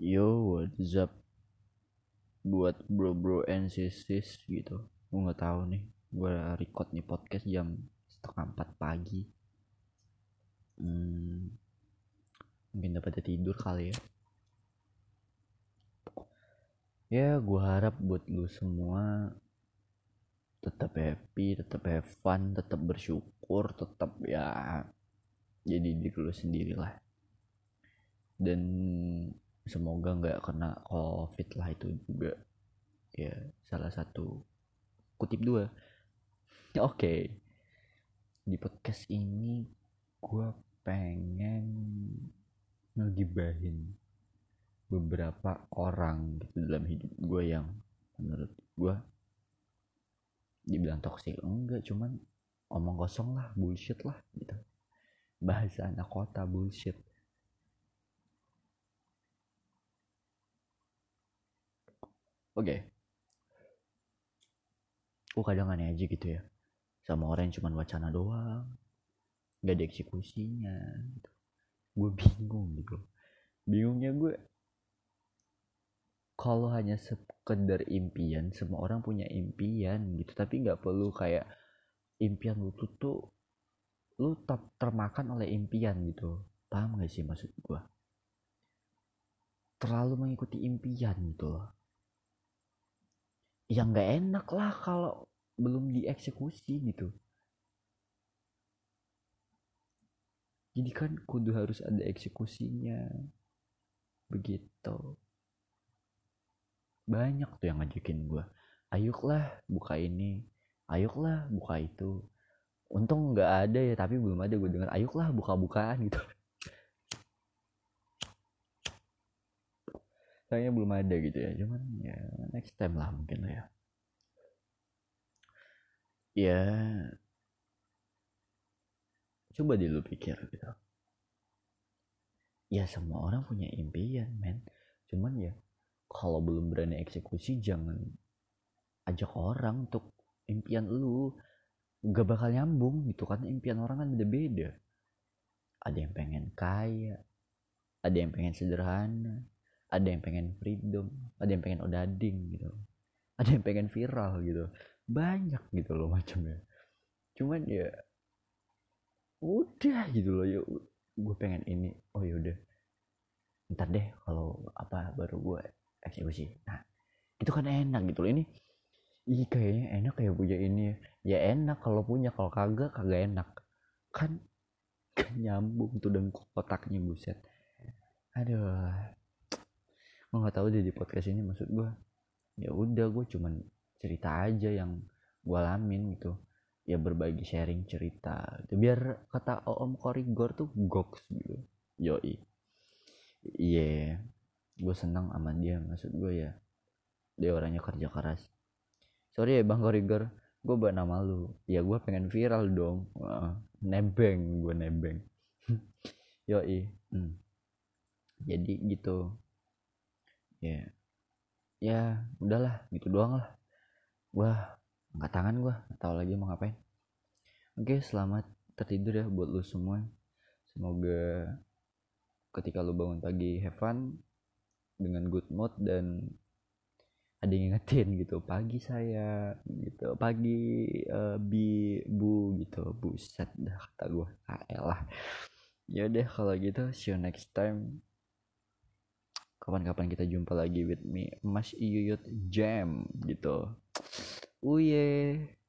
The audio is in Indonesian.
Yo, what's up? Buat bro-bro and sis gitu. Gue nggak tahu nih. Gue record nih podcast jam setengah empat pagi. Hmm, mungkin dapat tidur kali ya. Ya, gue harap buat lu semua tetap happy, tetap have fun, tetap bersyukur, tetap ya jadi diri lu sendiri lah. Dan semoga nggak kena covid lah itu juga. Ya salah satu kutip dua. Oke. Okay. di podcast ini gue pengen ngegibahin beberapa orang gitu dalam hidup gue yang menurut gue dibilang toksik enggak cuman omong kosong lah bullshit lah gitu. Bahasa anak kota bullshit oke. Okay. gue kadang aneh aja gitu ya. Sama orang yang cuma wacana doang. Gak ada eksekusinya gitu. gue bingung gitu. Bingungnya gue kalau hanya sekedar impian semua orang punya impian gitu. Tapi nggak perlu kayak impian lu tuh tuh lu termakan oleh impian gitu. Paham gak sih maksud gue terlalu mengikuti impian gitu loh yang nggak enak lah kalau belum dieksekusi gitu. Jadi kan kudu harus ada eksekusinya. Begitu. Banyak tuh yang ngajakin gue ayuklah buka ini. Ayuklah buka itu. Untung nggak ada ya tapi belum ada gue dengar ayuklah buka-bukaan gitu kayaknya belum ada gitu ya. Cuman ya next time lah mungkin ya. Ya. Coba dulu pikir gitu. Ya semua orang punya impian men. Cuman ya kalau belum berani eksekusi jangan ajak orang untuk impian lu. Gak bakal nyambung gitu karena impian orang kan beda-beda. Ada yang pengen kaya ada yang pengen sederhana ada yang pengen freedom ada yang pengen odading gitu. Ada yang pengen viral gitu. Banyak gitu loh macamnya. Cuman ya udah gitu loh. Ya gue pengen ini. Oh yaudah ntar deh kalau apa baru gue eksekusi. Nah itu kan enak gitu loh. Ini ih kayaknya enak ya punya ini ya. Enak kalau punya. Kalau kagak kagak enak. Kan kan nyambung tuh dengkul kotaknya buset. Aduh gue nggak tahu deh di podcast ini maksud gue ya udah gue cuman cerita aja yang gue alamin gitu. Ya berbagi sharing cerita. Gitu. biar kata om korigor tuh goks gitu. Yoi. Iya. Yeah. gue senang sama dia maksud gue ya. Dia orangnya kerja keras. Sorry ya bang korigor. Gue buat nama lu. Ya gue pengen viral dong. Nebeng gue nebeng. Yoi. Hmm. jadi gitu ya. Ya udahlah gitu doang lah. Wah angkat tangan gue tahu lagi mau ngapain. Oke selamat tertidur ya buat lu semua. Semoga ketika lu bangun pagi have fun dengan good mood dan ada yang ngingetin gitu pagi saya gitu. Pagi uh, bi bu gitu. Buset dah kata gue ah lah ya deh kalau gitu see you next time kapan-kapan kita jumpa lagi with me Mas Iyuyut Jam gitu. Uye.